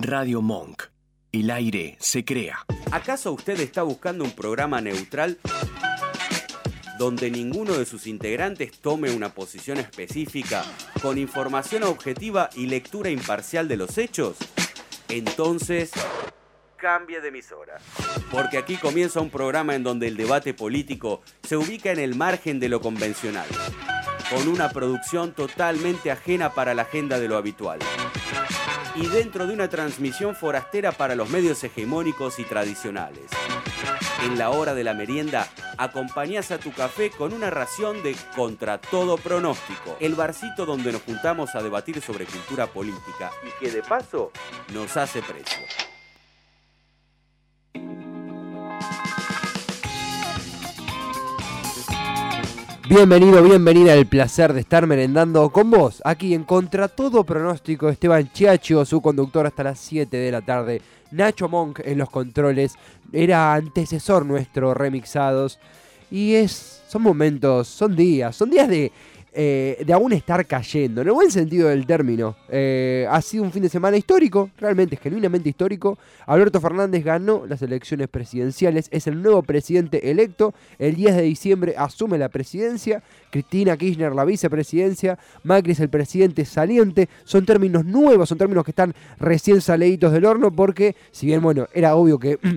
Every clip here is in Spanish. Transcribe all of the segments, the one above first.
Radio Monk. El aire se crea. ¿Acaso usted está buscando un programa neutral donde ninguno de sus integrantes tome una posición específica con información objetiva y lectura imparcial de los hechos? Entonces, cambie de emisora. Porque aquí comienza un programa en donde el debate político se ubica en el margen de lo convencional, con una producción totalmente ajena para la agenda de lo habitual. Y dentro de una transmisión forastera para los medios hegemónicos y tradicionales. En la hora de la merienda, acompañás a tu café con una ración de Contra todo pronóstico, el barcito donde nos juntamos a debatir sobre cultura política y que de paso nos hace precio. Bienvenido, bienvenida al placer de estar merendando con vos, aquí en Contra Todo Pronóstico, Esteban Chiacho, su conductor hasta las 7 de la tarde, Nacho Monk en los controles, era antecesor nuestro remixados, y es, son momentos, son días, son días de eh, de aún estar cayendo, en el buen sentido del término. Eh, ha sido un fin de semana histórico, realmente, genuinamente histórico. Alberto Fernández ganó las elecciones presidenciales, es el nuevo presidente electo. El 10 de diciembre asume la presidencia, Cristina Kirchner la vicepresidencia, Macri es el presidente saliente. Son términos nuevos, son términos que están recién saleitos del horno, porque si bien, bueno, era obvio que...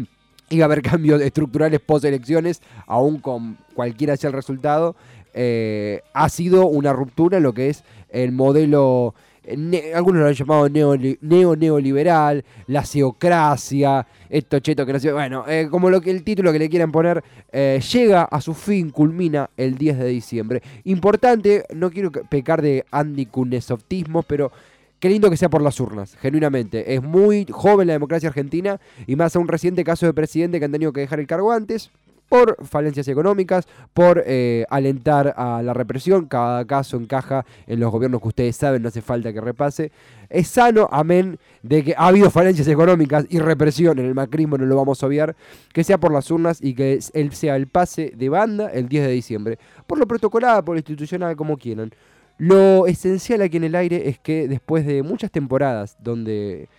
iba a haber cambios estructurales post elecciones, aún con cualquiera sea el resultado. Eh, ha sido una ruptura en lo que es el modelo, algunos lo han llamado neo-neoliberal, la seocracia, esto cheto que no sé, bueno, eh, como lo que el título que le quieran poner, eh, llega a su fin, culmina el 10 de diciembre. Importante, no quiero pecar de anticunesoftismo, pero qué lindo que sea por las urnas, genuinamente. Es muy joven la democracia argentina y más a un reciente caso de presidente que han tenido que dejar el cargo antes por falencias económicas, por eh, alentar a la represión. Cada caso encaja en los gobiernos que ustedes saben, no hace falta que repase. Es sano, amén, de que ha habido falencias económicas y represión en el macrismo, no lo vamos a obviar, que sea por las urnas y que él sea el pase de banda el 10 de diciembre. Por lo protocolado, por lo institucional, como quieran. Lo esencial aquí en el aire es que después de muchas temporadas donde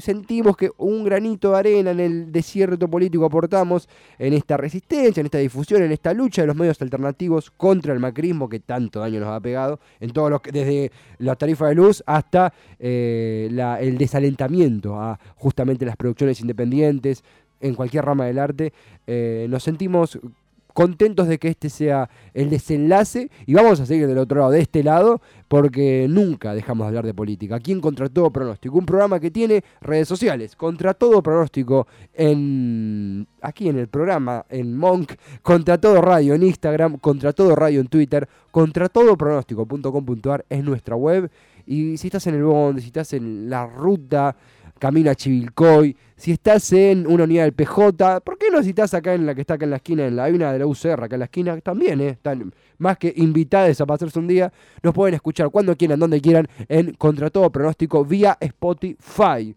sentimos que un granito de arena en el desierto político aportamos en esta resistencia, en esta difusión, en esta lucha de los medios alternativos contra el macrismo que tanto daño nos ha pegado, en todos los desde la tarifa de luz hasta eh, el desalentamiento a justamente las producciones independientes en cualquier rama del arte. Eh, nos sentimos contentos de que este sea el desenlace y vamos a seguir del otro lado, de este lado, porque nunca dejamos de hablar de política. Aquí en Contra Todo Pronóstico, un programa que tiene redes sociales, Contra Todo Pronóstico en aquí en el programa, en Monk, Contra Todo Radio en Instagram, Contra Todo Radio en Twitter, Contra Todo Pronóstico.com.ar es nuestra web. Y si estás en el bond, si estás en la ruta, camino a Chivilcoy, si estás en una unidad del PJ, ¿por qué no si estás acá en la que está acá en la esquina, en la, hay de la UCR acá en la esquina? También, ¿eh? Están más que invitados a pasarse un día. Nos pueden escuchar cuando quieran, donde quieran, en Contra Todo Pronóstico vía Spotify.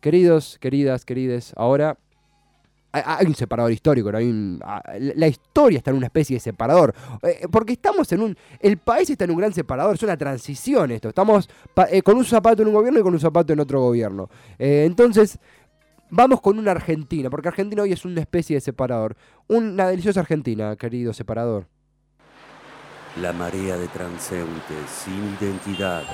Queridos, queridas, querides, ahora hay un separador histórico, hay la historia está en una especie de separador, eh, porque estamos en un, el país está en un gran separador, es una transición esto, estamos eh, con un zapato en un gobierno y con un zapato en otro gobierno. Eh, entonces, Vamos con una Argentina, porque Argentina hoy es una especie de separador. Una deliciosa Argentina, querido separador. La marea de transeúntes sin identidad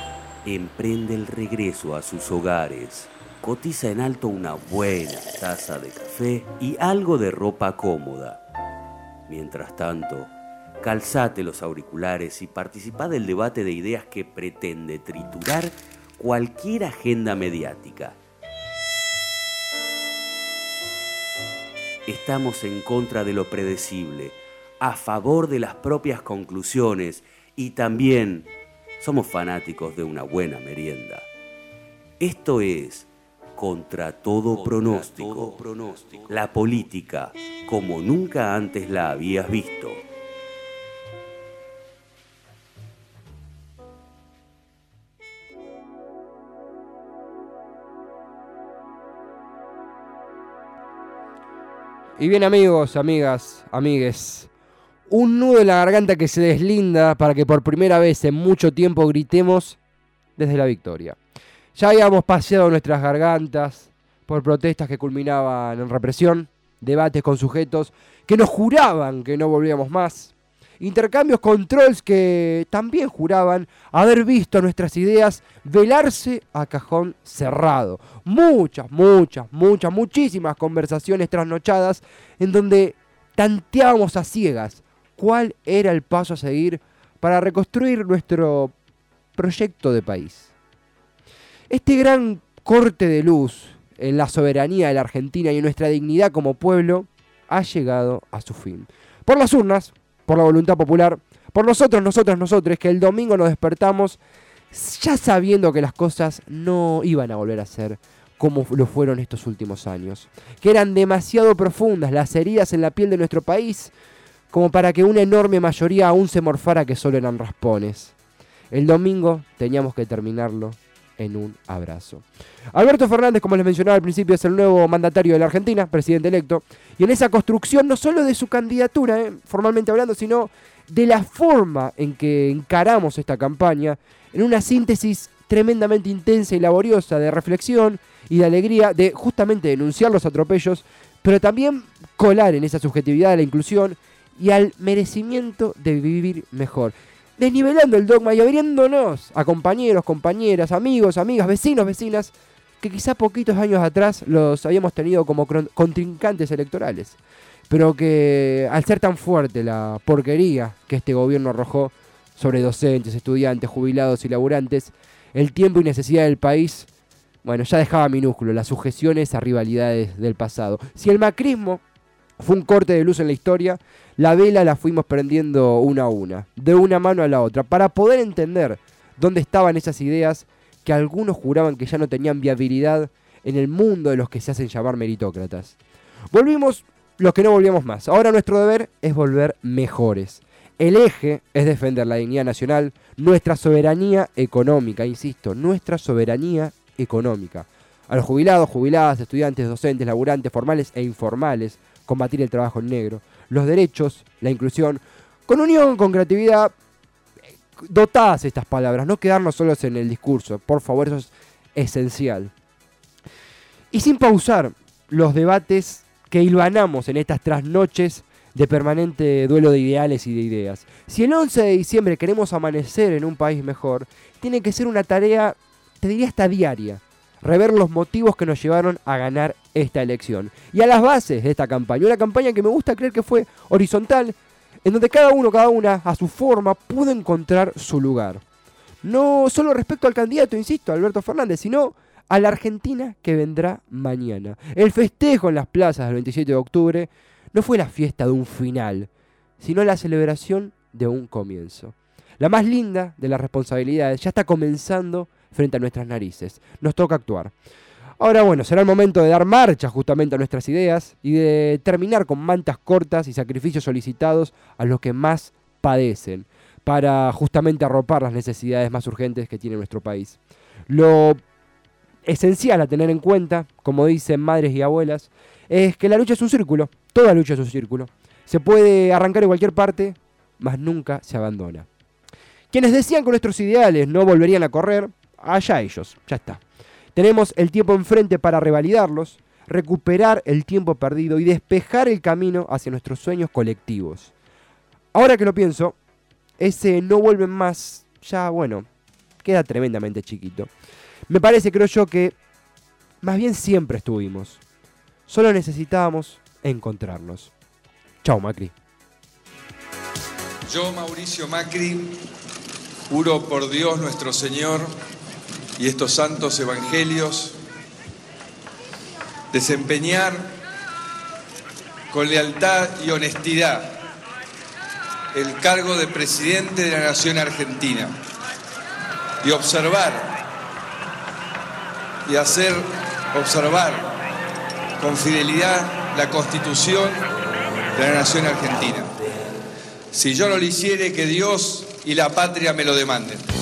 emprende el regreso a sus hogares. Cotiza en alto una buena taza de café y algo de ropa cómoda. Mientras tanto, calzate los auriculares y participa del debate de ideas que pretende triturar cualquier agenda mediática Estamos en contra de lo predecible, a favor de las propias conclusiones y también somos fanáticos de una buena merienda. Esto es contra todo, pronóstico, pronóstico, la política como nunca antes la habías visto. Y bien amigos, amigas, amigues, un nudo en la garganta que se deslinda para que por primera vez en mucho tiempo gritemos desde la victoria. Ya habíamos paseado nuestras gargantas por protestas que culminaban en represión, debates con sujetos que nos juraban que no volvíamos más, intercambios con trolls que también juraban haber visto nuestras ideas velarse a cajón cerrado. Muchas, muchas, muchas, muchísimas conversaciones trasnochadas en donde tanteábamos a ciegas cuál era el paso a seguir para reconstruir nuestro proyecto de país. Este gran corte de luz en la soberanía de la Argentina y en nuestra dignidad como pueblo ha llegado a su fin. Por las urnas, por la voluntad popular, por nosotros, nosotras, nosotros, que el domingo nos despertamos ya sabiendo que las cosas no iban a volver a ser como lo fueron estos últimos años, que eran demasiado profundas las heridas en la piel de nuestro país como para que una enorme mayoría aún se morfara que solo eran raspones. El domingo teníamos que terminarlo en un abrazo. Alberto Fernández, como les mencionaba al principio, es el nuevo mandatario de la Argentina, presidente electo, y en esa construcción no solo de su candidatura, eh, formalmente hablando, sino de la forma en que encaramos esta campaña, en una síntesis tremendamente intensa y laboriosa de reflexión y de alegría, de justamente denunciar los atropellos, pero también colar en esa subjetividad de la inclusión y al merecimiento de vivir mejor desnivelando el dogma y abriéndonos a compañeros, compañeras, amigos, amigas, vecinos, vecinas, que quizá poquitos años atrás los habíamos tenido como contrincantes electorales, pero que al ser tan fuerte la porquería que este gobierno arrojó sobre docentes, estudiantes, jubilados y laburantes, el tiempo y necesidad del país, bueno, ya dejaba minúsculo las sujeciones a rivalidades del pasado. Si el macrismo fue un corte de luz en la historia, la vela la fuimos prendiendo una a una, de una mano a la otra, para poder entender dónde estaban esas ideas que algunos juraban que ya no tenían viabilidad en el mundo de los que se hacen llamar meritócratas. Volvimos los que no volvíamos más. Ahora nuestro deber es volver mejores. El eje es defender la dignidad nacional, nuestra soberanía económica, insisto, nuestra soberanía económica. A los jubilados, jubiladas, estudiantes, docentes, laburantes, formales e informales, combatir el trabajo en negro, los derechos, la inclusión, con unión, con creatividad, dotadas estas palabras, no quedarnos solos en el discurso, por favor, eso es esencial. Y sin pausar los debates que hilvanamos en estas trasnoches de permanente duelo de ideales y de ideas. Si el 11 de diciembre queremos amanecer en un país mejor, tiene que ser una tarea, te diría hasta diaria, rever los motivos que nos llevaron a ganar esta elección. Y a las bases de esta campaña, una campaña que me gusta creer que fue horizontal, en donde cada uno, cada una, a su forma, pudo encontrar su lugar. No solo respecto al candidato, insisto, Alberto Fernández, sino a la Argentina que vendrá mañana. El festejo en las plazas del 27 de octubre no fue la fiesta de un final, sino la celebración de un comienzo. La más linda de las responsabilidades ya está comenzando frente a nuestras narices. Nos toca actuar. Ahora bueno, será el momento de dar marcha justamente a nuestras ideas y de terminar con mantas cortas y sacrificios solicitados a los que más padecen, para justamente arropar las necesidades más urgentes que tiene nuestro país. Lo esencial a tener en cuenta, como dicen madres y abuelas, es que la lucha es un círculo, toda lucha es un círculo. Se puede arrancar en cualquier parte, mas nunca se abandona. Quienes decían que nuestros ideales no volverían a correr, allá ellos, ya está. Tenemos el tiempo enfrente para revalidarlos, recuperar el tiempo perdido y despejar el camino hacia nuestros sueños colectivos. Ahora que lo pienso, ese no vuelven más, ya bueno, queda tremendamente chiquito. Me parece, creo yo, que más bien siempre estuvimos. Solo necesitábamos encontrarnos. Chao, Macri. Yo, Mauricio Macri, juro por Dios nuestro Señor y estos santos evangelios, desempeñar con lealtad y honestidad el cargo de presidente de la Nación Argentina y observar y hacer observar con fidelidad la Constitución de la Nación Argentina. Si yo no lo hiciere, que Dios y la patria me lo demanden.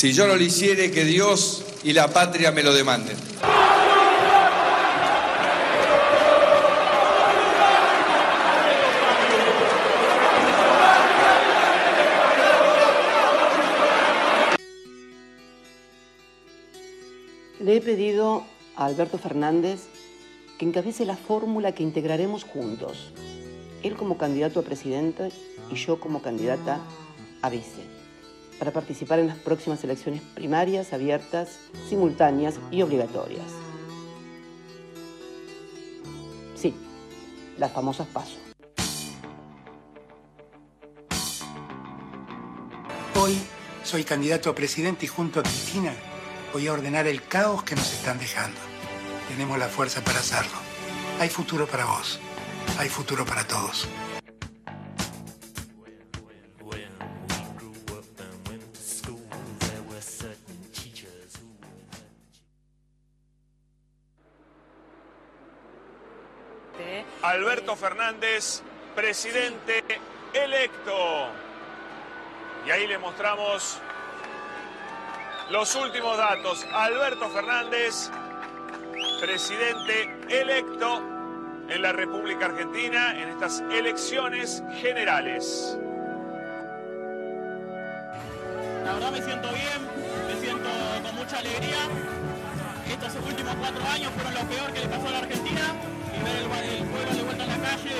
Si yo no lo hiciere, que Dios y la patria me lo demanden. Le he pedido a Alberto Fernández que encabece la fórmula que integraremos juntos. Él como candidato a presidente y yo como candidata a vice, para participar en las próximas elecciones primarias, abiertas, simultáneas y obligatorias. Sí, las famosas pasos. Hoy soy candidato a presidente y junto a Cristina voy a ordenar el caos que nos están dejando. Tenemos la fuerza para hacerlo. Hay futuro para vos. Hay futuro para todos. Fernández, presidente electo. Y ahí le mostramos los últimos datos. Alberto Fernández, presidente electo en la República Argentina en estas elecciones generales. La verdad me siento bien, me siento con mucha alegría. Estos últimos cuatro años fueron lo peor que le pasó a la Argentina y ver el, el pueblo de vuelta en la calle,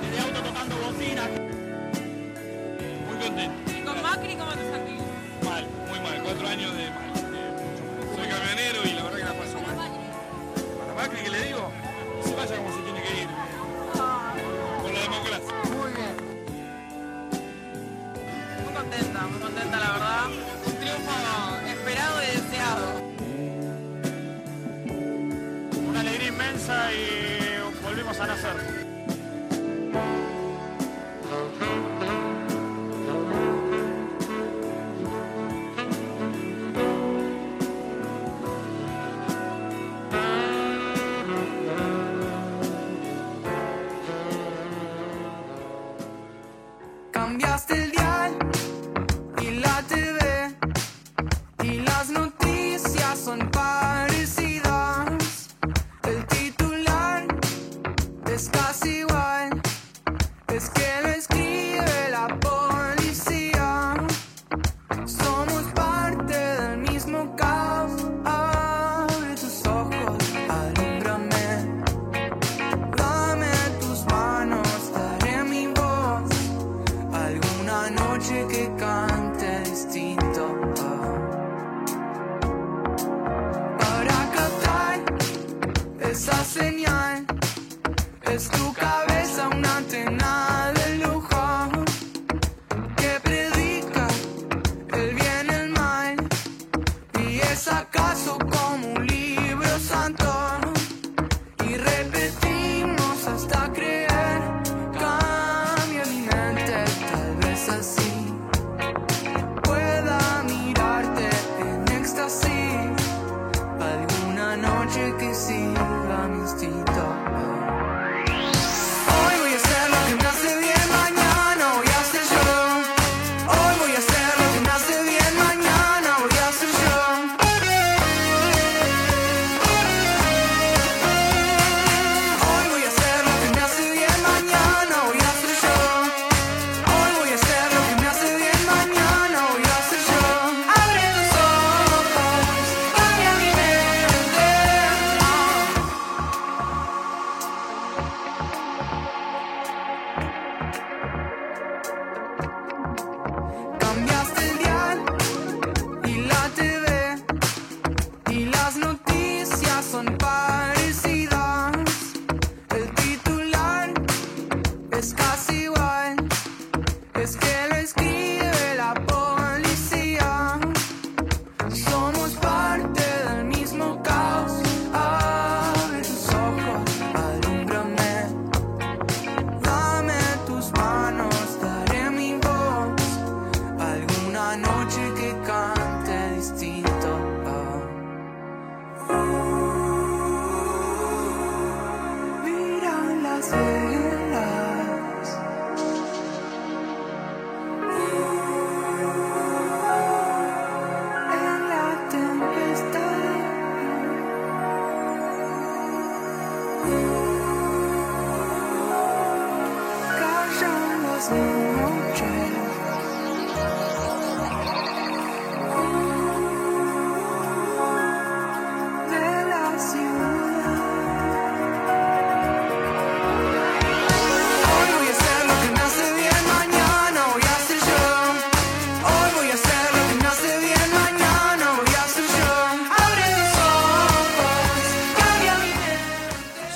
desde auto tocando bocina. Muy contento. ¿Y con Macri cómo te sentís? Mal, muy mal, cuatro años de mal. Soy camionero y la verdad que la paso mal. ¿Para Macri qué le digo? Se vaya como se tiene que ir. Con la democracia. Muy bien. Muy contenta, muy contenta la verdad. Un triunfo esperado y deseado. Una alegría inmensa y volvimos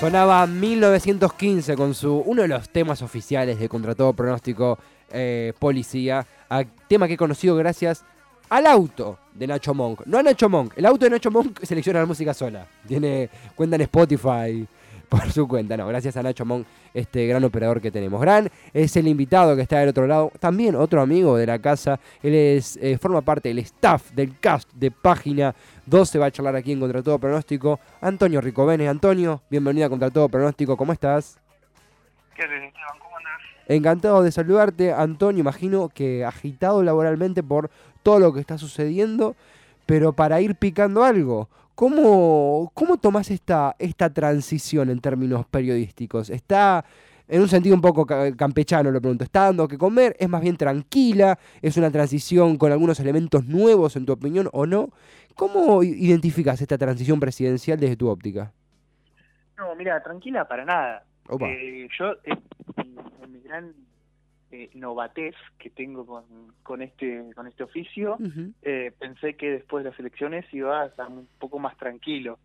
Sonaba 1915 con su uno de los temas oficiales de Contra todo pronóstico eh, Policía, tema que he conocido gracias al auto de Nacho Monk. No a Nacho Monk, el auto de Nacho Monk selecciona la música sola. Tiene cuenta en Spotify por su cuenta. No, gracias a Nacho Monk, este gran operador que tenemos. Gran es el invitado que está del otro lado. También otro amigo de la casa. Él es, eh, forma parte del staff del cast de Página 12. Va a charlar aquí en Contra Todo Pronóstico. Antonio Ricovene. Antonio, bienvenido a Contra Todo Pronóstico. ¿Cómo estás? ¿Qué haces, Esteban? ¿Cómo andás? Encantado de saludarte, Antonio. Imagino que agitado laboralmente por todo lo que está sucediendo, pero para ir picando algo. ¿Cómo, cómo tomás esta, esta transición en términos periodísticos? ¿Está, en un sentido un poco ca- campechano, lo pregunto, ¿está dando que comer? ¿Es más bien tranquila? ¿Es una transición con algunos elementos nuevos, en tu opinión, o no? ¿Cómo identificas esta transición presidencial desde tu óptica? No, mira, tranquila para nada. Eh, yo, eh, en, mi gran eh, novatez que tengo con, con este con este oficio, eh, pensé que después de las elecciones iba a estar un poco más tranquilo.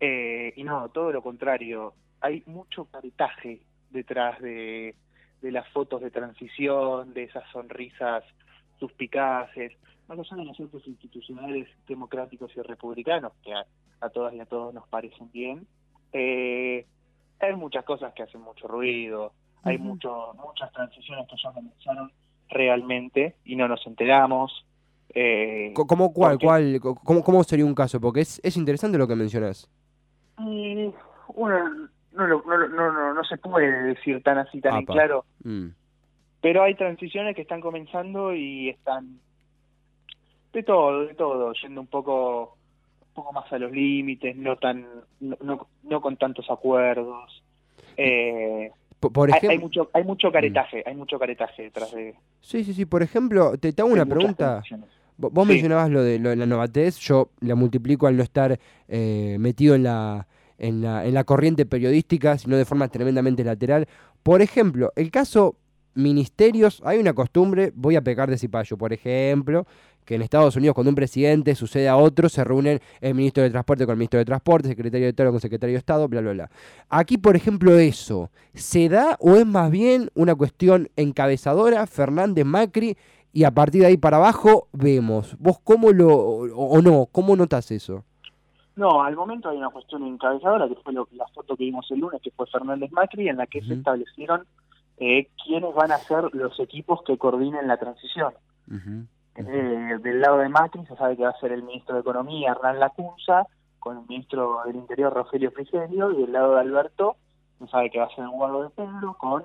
Eh, y no, todo lo contrario. Hay mucho caretaje detrás de, de las fotos de transición, de esas sonrisas suspicaces, más allá de los actos institucionales democráticos y republicanos, que a, a todas y a todos nos parecen bien. Eh, hay muchas cosas que hacen mucho ruido, hay Ujú. mucho, muchas transiciones que ya comenzaron realmente y no nos enteramos. Eh, ¿Cómo, cuál, porque- cuál, cómo, ¿Cómo sería un caso? Porque es, es interesante lo que mencionas. Y uno no, lo- no, no, no, no se puede decir tan así, tan en claro, Mm. pero hay transiciones que están comenzando y están de todo, de todo, yendo un poco un poco más a los límites, no tan no, no, no con tantos acuerdos. Eh, Por, por hay, hay ejemplo, mucho hay mucho caretaje, hay mucho caretaje detrás de, sí, sí, sí. Por ejemplo, te, te hago una pregunta. Vos Sí. mencionabas lo de, lo de la novatez, yo la multiplico al no estar eh, metido en la, en, la, en la corriente periodística, sino de forma tremendamente lateral. Por ejemplo, el caso ministerios, hay una costumbre, voy a pecar de cipayo, por ejemplo, que en Estados Unidos cuando un presidente sucede a otro, se reúnen el ministro de Transporte con el ministro de Transporte, secretario de Estado con secretario de Estado, bla, bla, bla. Aquí, por ejemplo, eso, ¿se da o es más bien una cuestión encabezadora, Fernández Macri, y a partir de ahí para abajo vemos? ¿Vos cómo lo, o, o no, cómo notas eso? No, al momento hay una cuestión encabezadora, que fue lo- la foto que vimos el lunes, que fue Fernández Macri, en la que se establecieron eh, quiénes van a ser los equipos que coordinen la transición. Eh, del lado de Macri se sabe que va a ser el ministro de Economía, Hernán Lacunza, con el ministro del Interior, Rogelio Frigerio, y del lado de Alberto se sabe que va a ser Eduardo de Pedro, con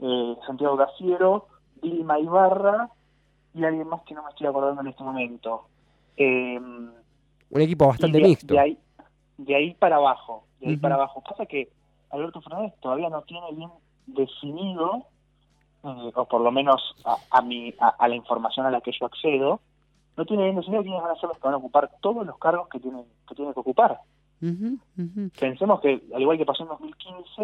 eh, Santiago Cafiero, Dilma Ibarra y alguien más que no me estoy acordando en este momento. Eh, Un equipo bastante de, mixto. De ahí, de ahí para abajo, de ahí para abajo. Pasa que Alberto Fernández todavía no tiene bien definido, eh, o por lo menos a, a, mi, a, a la información a la que yo accedo, no tiene bien definido quiénes van a ser los que van a ocupar todos los cargos que tienen que, tiene que ocupar. Pensemos que, al igual que pasó en 2015,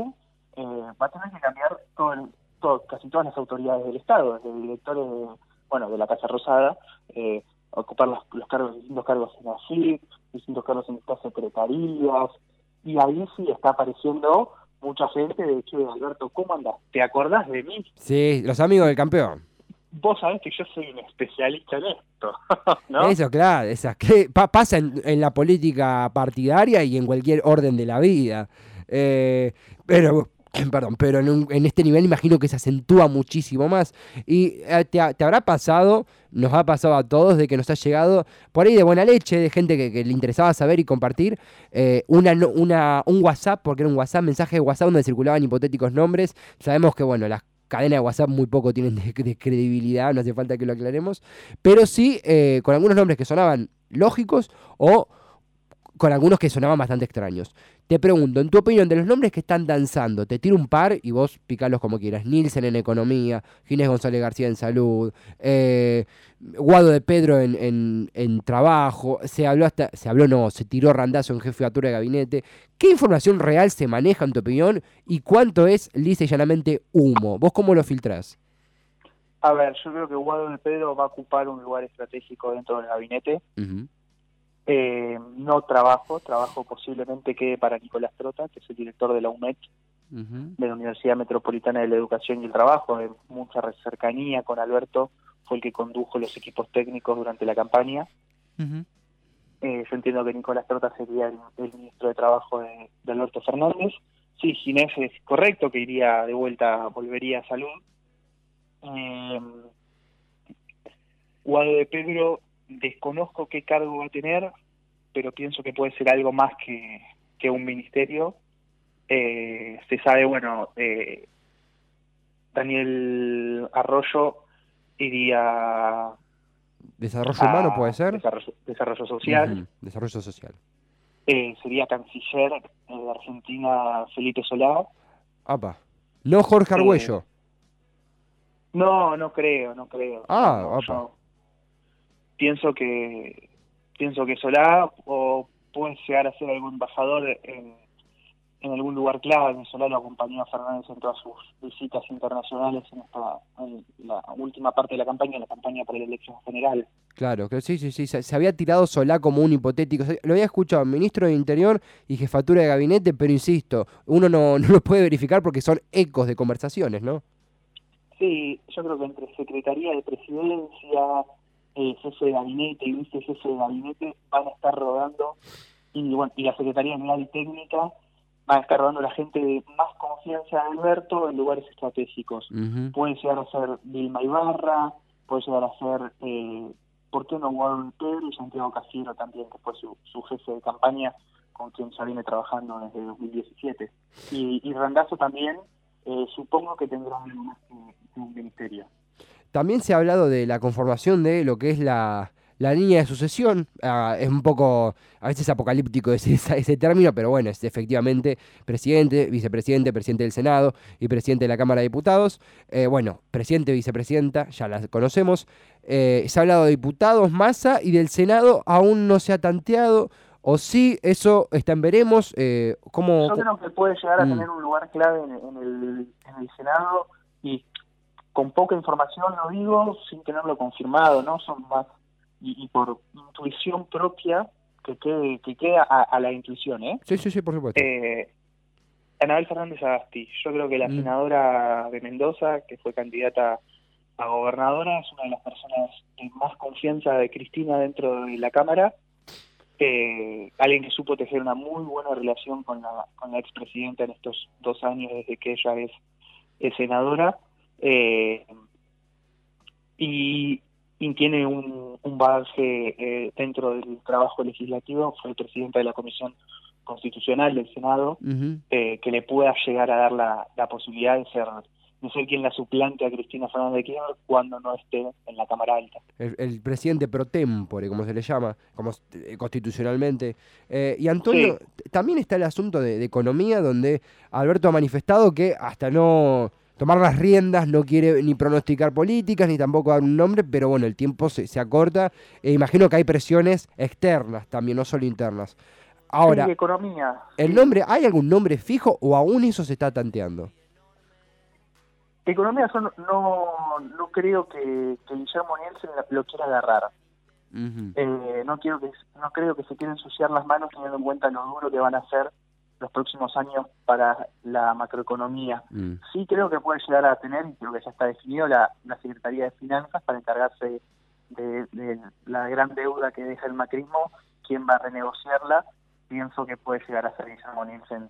eh, va a tener que cambiar todo el- todo- casi todas las autoridades del Estado, desde directores de, bueno, de la Casa Rosada, eh, ocupar los, los cargos, distintos cargos en la CIC, distintos cargos en estas secretarías, y ahí sí está apareciendo mucha gente de che, Alberto, ¿cómo andás? ¿Te acordás de mí? Sí, los amigos del campeón. Vos sabés que yo soy un especialista en esto, ¿no? Eso, claro, esas que pa- pasa en, en la política partidaria y en cualquier orden de la vida. Eh, pero, perdón, pero en, un- en este nivel imagino que se acentúa muchísimo más. Y eh, te, te habrá pasado, nos ha pasado a todos, de que nos ha llegado por ahí de buena leche, de gente que, le interesaba saber y compartir, eh, un WhatsApp, porque era un WhatsApp, mensaje de WhatsApp donde circulaban hipotéticos nombres. Sabemos que, bueno, las cadenas de WhatsApp muy poco tienen de, de credibilidad, no hace falta que lo aclaremos, pero sí eh, con algunos nombres que sonaban lógicos o con algunos que sonaban bastante extraños. Te pregunto, en tu opinión, de los nombres que están danzando, te tiro un par y vos picalos como quieras. Nielsen en Economía, Ginés González García en Salud, eh, Guado de Pedro en, en- en Trabajo, se habló hasta, se habló no, se tiró Randazo en jefatura de gabinete. ¿Qué información real se maneja en tu opinión y cuánto es lisa y llanamente humo? ¿Vos cómo lo filtrás? A ver, yo creo que Guado de Pedro va a ocupar un lugar estratégico dentro del gabinete. Eh, no trabajo, trabajo posiblemente quede para Nicolás Trota, que es el director de la UMET, de la Universidad Metropolitana de la Educación y el Trabajo, de mucha cercanía con Alberto, fue el que condujo los equipos técnicos durante la campaña. Eh, yo entiendo que Nicolás Trota sería el, el ministro de Trabajo de, de Alberto Fernández. Sí, Ginés es correcto que iría de vuelta, volvería a salud. Eh, Guado de Pedro, desconozco qué cargo va a tener, pero pienso que puede ser algo más que, que un ministerio. Eh, se sabe, bueno, eh, Daniel Arroyo iría Desarrollo a humano puede ser. Desarrollo, desarrollo social. Desarrollo social. Eh, sería canciller eh, de Argentina Felipe Solá. Apa. No Jorge Eh, Argüello. No, no creo, no creo. Ah, No, apa. yo pienso que pienso que Solá o puede llegar a ser algún embajador en, en algún lugar clave. Solá lo acompañó a Fernández en todas sus visitas internacionales en esta en la última parte de la campaña, en la campaña para la elección general. Claro, que sí, sí, sí. Se, se había tirado Solá como un hipotético. Lo había escuchado ministro de Interior y jefatura de gabinete, pero insisto, uno no, no lo puede verificar porque son ecos de conversaciones, ¿no? Sí, yo creo que entre Secretaría de Presidencia, eh, jefe de gabinete y vicejefe de gabinete van a estar rodando, y, bueno, y la Secretaría General y Técnica van a estar rodando la gente de más confianza de Alberto en lugares estratégicos. Ujú. Puede llegar a ser Vilma Ibarra, puede llegar a ser, eh, ¿por qué no Guadalupe Pedro y Santiago Casiero también, que fue su, su jefe de campaña, con quien ya viene trabajando desde 2017? Y, y Randazzo también, eh, supongo que tendrá algo más que un ministerio. También se ha hablado de la conformación de lo que es la, la línea de sucesión. Ah, es un poco, a veces apocalíptico decir esa- ese término, pero bueno, es efectivamente presidente, vicepresidente, presidente del Senado y presidente de la Cámara de Diputados. Eh, bueno, presidente, vicepresidenta, ya las conocemos. Eh, se ha hablado de diputados, masa y del Senado aún no se ha tanteado. O sí, eso está en veremos. Eh, ¿cómo, Yo creo que puede llegar a Mm. tener un lugar clave en, en el, en el Senado y con poca información lo digo sin tenerlo confirmado, ¿no? Son más y, y por intuición propia que quede, que queda a, a la intuición, ¿eh? Sí, sí, sí, por supuesto. Eh, Anabel Fernández Agasti, yo creo que la Mm. senadora de Mendoza, que fue candidata a gobernadora, es una de las personas de más confianza de Cristina dentro de la Cámara. Eh, alguien que supo tejer una muy buena relación con la, con la expresidenta en estos dos años desde que ella es, es senadora. Eh, y, y tiene un, un bagaje eh, dentro del trabajo legislativo, fue presidenta de la Comisión Constitucional del Senado, eh, que le pueda llegar a dar la, la posibilidad de ser, de ser quien la suplante a Cristina Fernández de Kirchner cuando no esté en la Cámara Alta. el, el presidente pro tempore, como se le llama, como eh, constitucionalmente. Eh, y Antonio, también está el asunto de, de economía, donde Alberto ha manifestado que hasta no tomar las riendas no quiere ni pronosticar políticas, ni tampoco dar un nombre, pero bueno, el tiempo se, se acorta. E imagino que hay presiones externas también, no solo internas. Ahora, Sí, economía. ¿el nombre, hay algún nombre fijo o aún eso se está tanteando? Economía yo no, no, creo que, que Guillermo Nielsen lo quiera agarrar. Eh, no quiero que no creo que se quiera ensuciar las manos teniendo en cuenta lo duro que van a ser los próximos años para la macroeconomía. Mm. Sí creo que puede llegar a tener, y creo que ya está definido, la, la Secretaría de Finanzas para encargarse de, de la gran deuda que deja el macrismo, quién va a renegociarla. Pienso que puede llegar a ser Guillermo Nielsen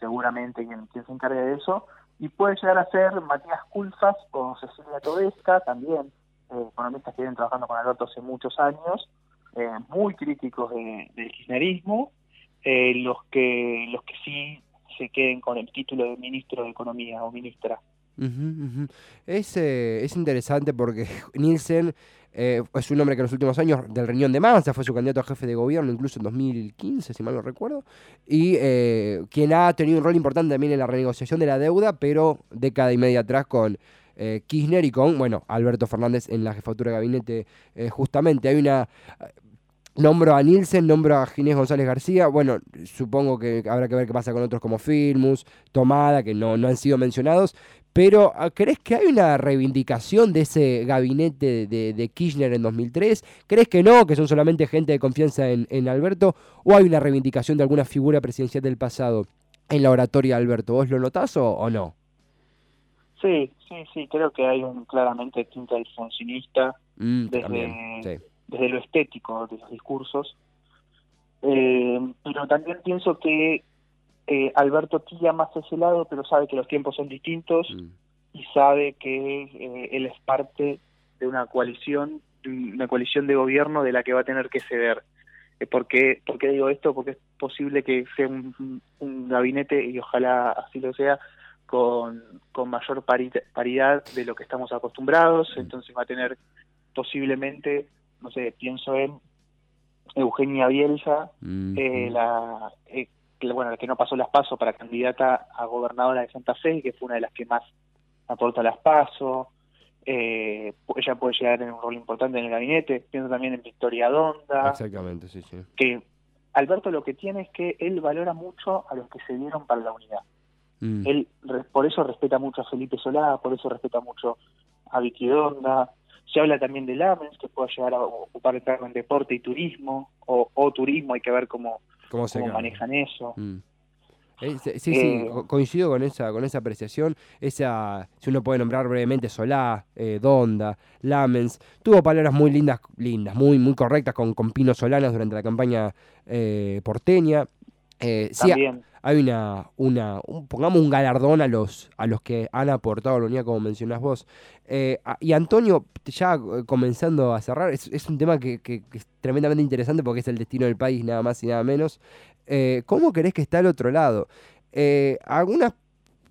seguramente quien, quien se encargue de eso. Y puede llegar a ser Matías Culfas o Cecilia Todesca, también eh, economistas que vienen trabajando con Alberto hace muchos años, eh, muy críticos de- del kirchnerismo, eh, los que los que sí se queden con el título de ministro de Economía o ministra. Es, eh, es interesante porque Nielsen eh, es un hombre que en los últimos años del riñón de Mansa fue su candidato a jefe de gobierno, incluso en 2015, si mal no recuerdo, y quien ha tenido un rol importante también en la renegociación de la deuda, pero década y media atrás con Kirchner y con, bueno, Alberto Fernández en la jefatura de gabinete, justamente. Hay una Nombro a Nielsen, nombro a Ginés González García. Bueno, supongo que habrá que ver qué pasa con otros como Filmus, Tomada, que no, no han sido mencionados. Pero, ah, ¿crees que hay una reivindicación de ese gabinete de, de Kirchner en 2003? ¿Crees que no, que son solamente gente de confianza en, en Alberto? ¿O hay una reivindicación de alguna figura presidencial del pasado en la oratoria de Alberto? ¿Vos lo notás o, o no? Sí, sí, sí, creo que hay un claramente tinte alfonsinista Mm, desde, también, sí. Desde lo estético de los discursos. Eh, pero también pienso que eh, Alberto tira más a ese lado, pero sabe que los tiempos son distintos Mm. y sabe que eh, él es parte de una coalición, de una coalición de gobierno de la que va a tener que ceder. Eh, ¿Por qué, por qué digo esto? Porque es posible que sea un, un gabinete, y ojalá así lo sea, con, con mayor pari- paridad de lo que estamos acostumbrados, entonces va a tener posiblemente, no sé, pienso en Eugenia Bielsa, Mm, eh, la, eh, que, bueno, la que no pasó las pasos para candidata a gobernadora de Santa Fe, que fue una de las que más aporta las pasos. Eh, ella puede llegar en un rol importante en el gabinete. Pienso también en Victoria Donda, Exactamente, sí, sí. que Alberto lo que tiene es que él valora mucho a los que se dieron para la unidad. Mm. Él re- por eso respeta mucho a Felipe Solá, por eso respeta mucho a Vicky Donda. Se habla también de Lamens, que pueda llegar a ocupar el cargo en deporte y turismo, o, o turismo, hay que ver cómo, ¿Cómo se cómo manejan eso. Mm. Eh, sí, sí, Eh, co- coincido con esa, con esa apreciación. Esa, si uno puede nombrar brevemente, Solá, eh, Donda, Lamens, tuvo palabras muy lindas, lindas, muy, muy correctas con, con Pino Solanas durante la campaña eh, porteña. Eh, sí, hay una, una un- pongamos un galardón a los, a los que han aportado a la unidad, como mencionás vos. Eh, a- y Antonio, ya eh, comenzando a cerrar, es, es un tema que, que- que es tremendamente interesante porque es el destino del país, nada más y nada menos. Eh, ¿Cómo querés que está al otro lado? Algunas,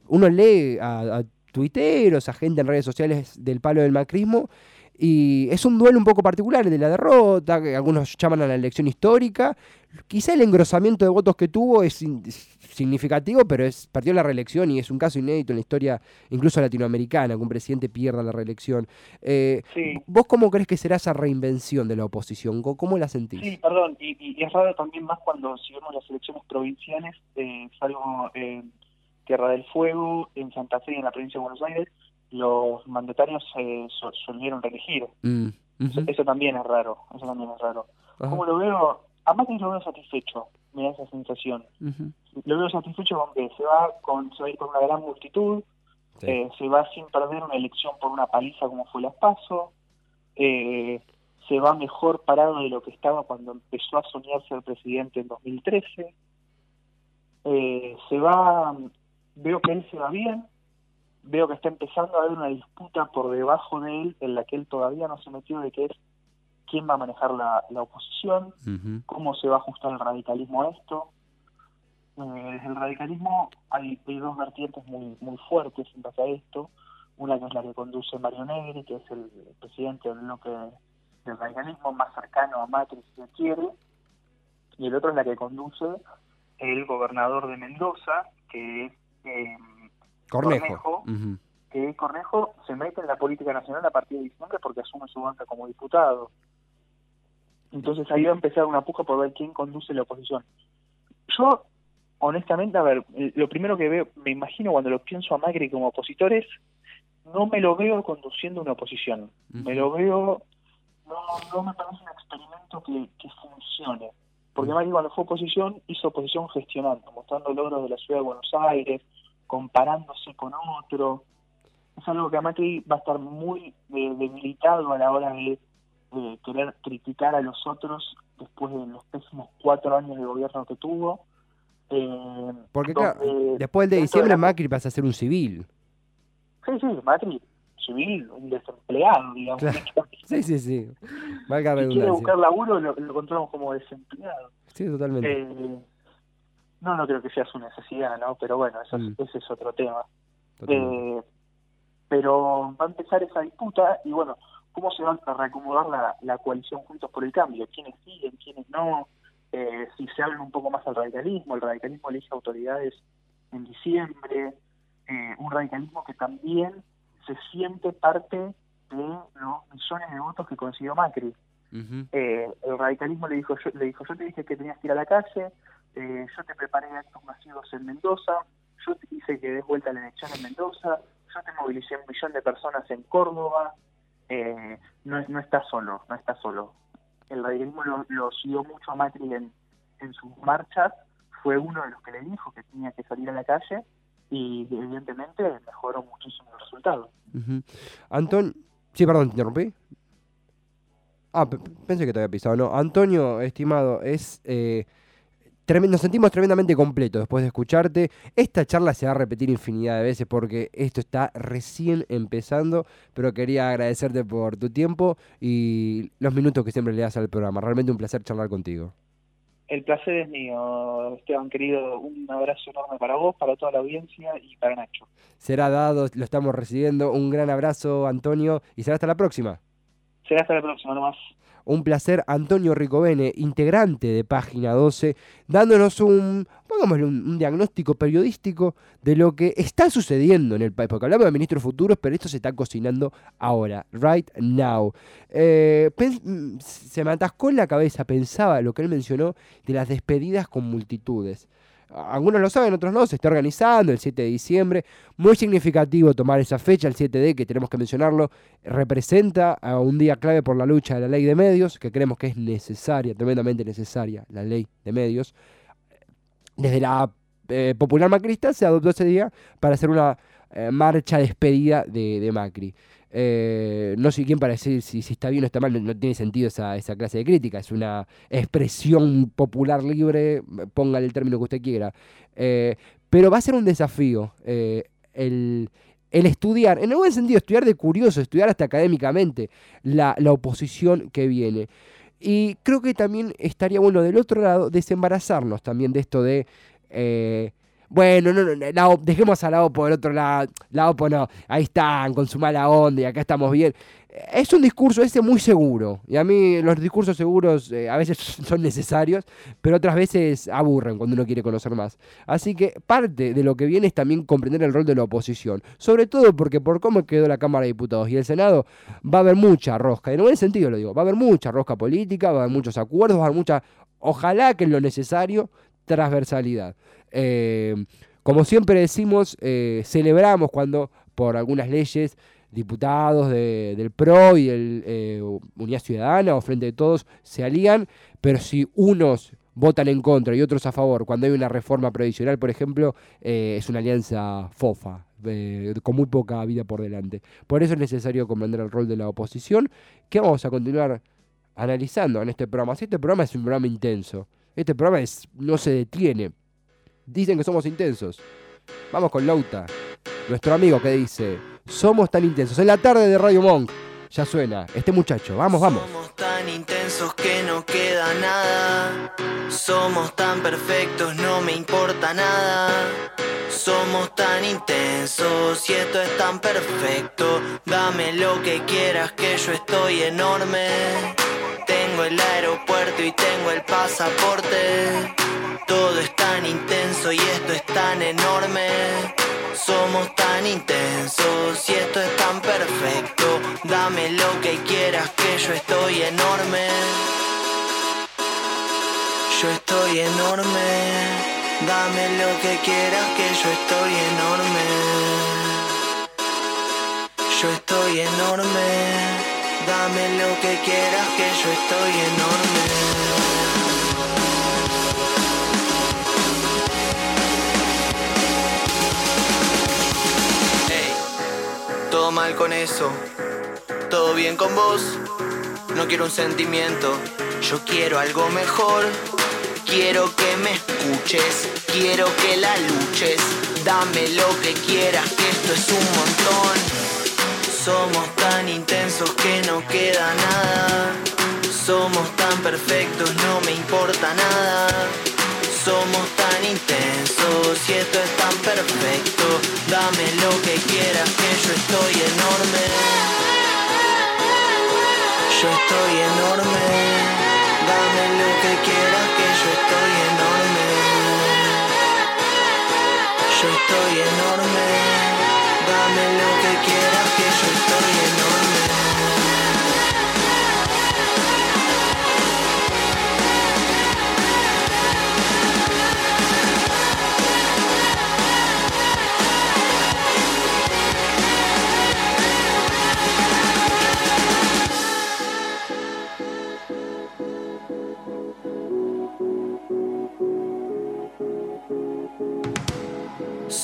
uno lee a, a tuiteros, a gente en redes sociales del palo del macrismo, y es un duelo un poco particular, el de la derrota, que algunos llaman a la elección histórica. Quizá el engrosamiento de votos que tuvo es significativo, pero es perdió la reelección y es un caso inédito en la historia, incluso latinoamericana, que un presidente pierda la reelección. Eh, Sí. ¿Vos cómo crees que será esa reinvención de la oposición? ¿Cómo- ¿Cómo la sentís? Sí, perdón, y, y- es raro también más cuando si vemos las elecciones provinciales, eh, salvo en Tierra del Fuego, en Santa Fe y en la provincia de Buenos Aires, los mandatarios se so- solieron reelegir. Mm, Eso, también es raro, eso también es raro. ajá, ¿Cómo lo veo? A Macri lo veo satisfecho, me da esa sensación. Lo veo satisfecho con que se va, con, se va a ir con una gran multitud, sí. eh, se va sin perder una elección por una paliza como fue las PASO, eh, se va mejor parado de lo que estaba cuando empezó a soñar ser presidente en 2013, eh, se va, veo que él se va bien, veo que está empezando a haber una disputa por debajo de él en la que él todavía no se metió de que es quién va a manejar la, la oposición, cómo se va a ajustar el radicalismo a esto. Eh, desde el radicalismo hay, hay dos vertientes muy muy fuertes en base a esto. Una que es la que conduce Mario Negri, que es el presidente del bloque del radicalismo más cercano a Macri, si se quiere. Y el otro es la que conduce el gobernador de Mendoza, que es eh, Cornejo. Cornejo. ujú, que Cornejo se mete en la política nacional a partir de diciembre porque asume su banca como diputado. Entonces ahí va a empezar una puja por ver quién conduce la oposición. Yo, honestamente, a ver, lo primero que veo, me imagino cuando lo pienso a Macri como opositores, no me lo veo conduciendo una oposición. Me lo veo, no, no me parece un experimento que, que funcione. Porque Macri cuando fue oposición, hizo oposición gestionando, mostrando logros de la ciudad de Buenos Aires, comparándose con otro. Es algo que a Macri va a estar muy eh, debilitado a la hora de, de querer criticar a los otros después de los pésimos cuatro años de gobierno que tuvo. Eh, Porque claro, donde después del de dentro de diciembre la- Macri pasa a ser un civil. Sí, sí, Macri, civil, un desempleado, digamos. Claro. Sí, sí, sí. Valga Si quiere buscar laburo, lo, lo encontramos como desempleado. Sí, totalmente. Eh, no, no creo que sea su necesidad, ¿no? Pero bueno, eso es- Mm. ese es otro tema. Eh, pero va a empezar esa disputa y bueno, ¿cómo se va a reacomodar la, la coalición Juntos por el Cambio? ¿Quiénes siguen, quiénes no? Eh, si se habla un poco más al radicalismo, el radicalismo elige autoridades en diciembre, eh, un radicalismo que también se siente parte de los millones de votos que consiguió Macri. Eh, el radicalismo le dijo, yo, le dijo, yo te dije que tenías que ir a la calle, eh, yo te preparé actos masivos en Mendoza, yo te hice que des vuelta a la elección en Mendoza, yo te movilicé un millón de personas en Córdoba, eh, no, no está solo, no está solo. El radicalismo lo, lo siguió mucho a Macri en, en sus marchas, fue uno de los que le dijo que tenía que salir a la calle y evidentemente mejoró muchísimo el resultado. Antón, sí, perdón, te interrumpí. Ah, pe- pensé que te había pisado. No, Antonio, estimado, es eh, nos sentimos tremendamente completos después de escucharte. Esta charla se va a repetir infinidad de veces porque esto está recién empezando, pero quería agradecerte por tu tiempo y los minutos que siempre le das al programa. Realmente un placer charlar contigo. El placer es mío, Esteban querido. Un abrazo enorme para vos, para toda la audiencia y para Nacho. Será dado, lo estamos recibiendo. Un gran abrazo, Antonio, y será hasta la próxima. Será hasta la próxima nomás. Un placer, Antonio Ricovene, integrante de Página 12, dándonos un, un, diagnóstico periodístico de lo que está sucediendo en el país. Porque hablamos de ministros futuros, pero esto se está cocinando ahora, right now. Eh, se me atascó en la cabeza, pensaba lo que él mencionó de las despedidas con multitudes. Algunos lo saben, otros no, se está organizando el 7 de diciembre. Muy significativo tomar esa fecha, el 7D, que tenemos que mencionarlo, representa a un día clave por la lucha de la ley de medios, que creemos que es necesaria, tremendamente necesaria, la ley de medios. Desde la eh, popular macrista se adoptó ese día para hacer una eh, marcha despedida de, de Macri. Eh, no sé quién para decir si, está bien o está mal, no, tiene sentido esa, clase de crítica, es una expresión popular libre, póngale el término que usted quiera. Eh, pero va a ser un desafío eh, el, el estudiar, en buen sentido, estudiar de curioso, estudiar hasta académicamente la, la oposición que viene. Y creo que también estaría bueno del otro lado desembarazarnos también de esto de... bueno, no, no, la dejemos a la OPO del otro lado. La OPO no, ahí están, con su mala onda y acá estamos bien. Es un discurso ese muy seguro. Y a mí los discursos seguros eh, a veces son necesarios, pero otras veces aburren cuando uno quiere conocer más. Así que parte de lo que viene es también comprender el rol de la oposición. Sobre todo porque por cómo quedó la Cámara de Diputados y el Senado, va a haber mucha rosca. En buen sentido lo digo, va a haber mucha rosca política, va a haber muchos acuerdos, va a haber mucha, ojalá que en lo necesario, transversalidad. Eh, como siempre decimos, eh, celebramos cuando por algunas leyes diputados de- del PRO y del eh, Unidad Ciudadana o Frente de Todos se alían, pero si unos votan en contra y otros a favor, cuando hay una reforma previsional, por ejemplo, eh, es una alianza fofa, con muy poca vida por delante. Por eso es necesario comprender el rol de la oposición, que vamos a continuar analizando en este programa. Si este programa es un programa intenso, este programa es, no se detiene. Dicen que somos intensos. Vamos con Lauta, nuestro amigo que dice, somos tan intensos. En la tarde de Radio Monk, ya suena, este muchacho, vamos, vamos. Somos tan intensos que no queda nada. Somos tan perfectos, no me importa nada. Somos tan intensos y esto es tan perfecto. Dame lo que quieras, que yo estoy enorme. Tengo el aeropuerto y tengo el pasaporte. Todo es tan intenso y esto es tan enorme. Somos tan intensos y esto es tan perfecto. Dame lo que quieras, que yo estoy enorme. Yo estoy enorme. Dame lo que quieras, que yo estoy enorme. Yo estoy enorme. Dame lo que quieras, que yo estoy enorme. Todo mal con eso, todo bien con vos. No quiero un sentimiento, yo quiero algo mejor. Quiero que me escuches, quiero que la luches. Dame lo que quieras, que esto es un montón. Somos tan intensos que no queda nada. Somos tan perfectos, no me importa nada. Somos tan intensos y esto es tan perfecto. Dame lo que quieras, que yo estoy enorme. Yo estoy enorme. Dame lo que quieras, que yo estoy enorme. Yo estoy enorme. Dame lo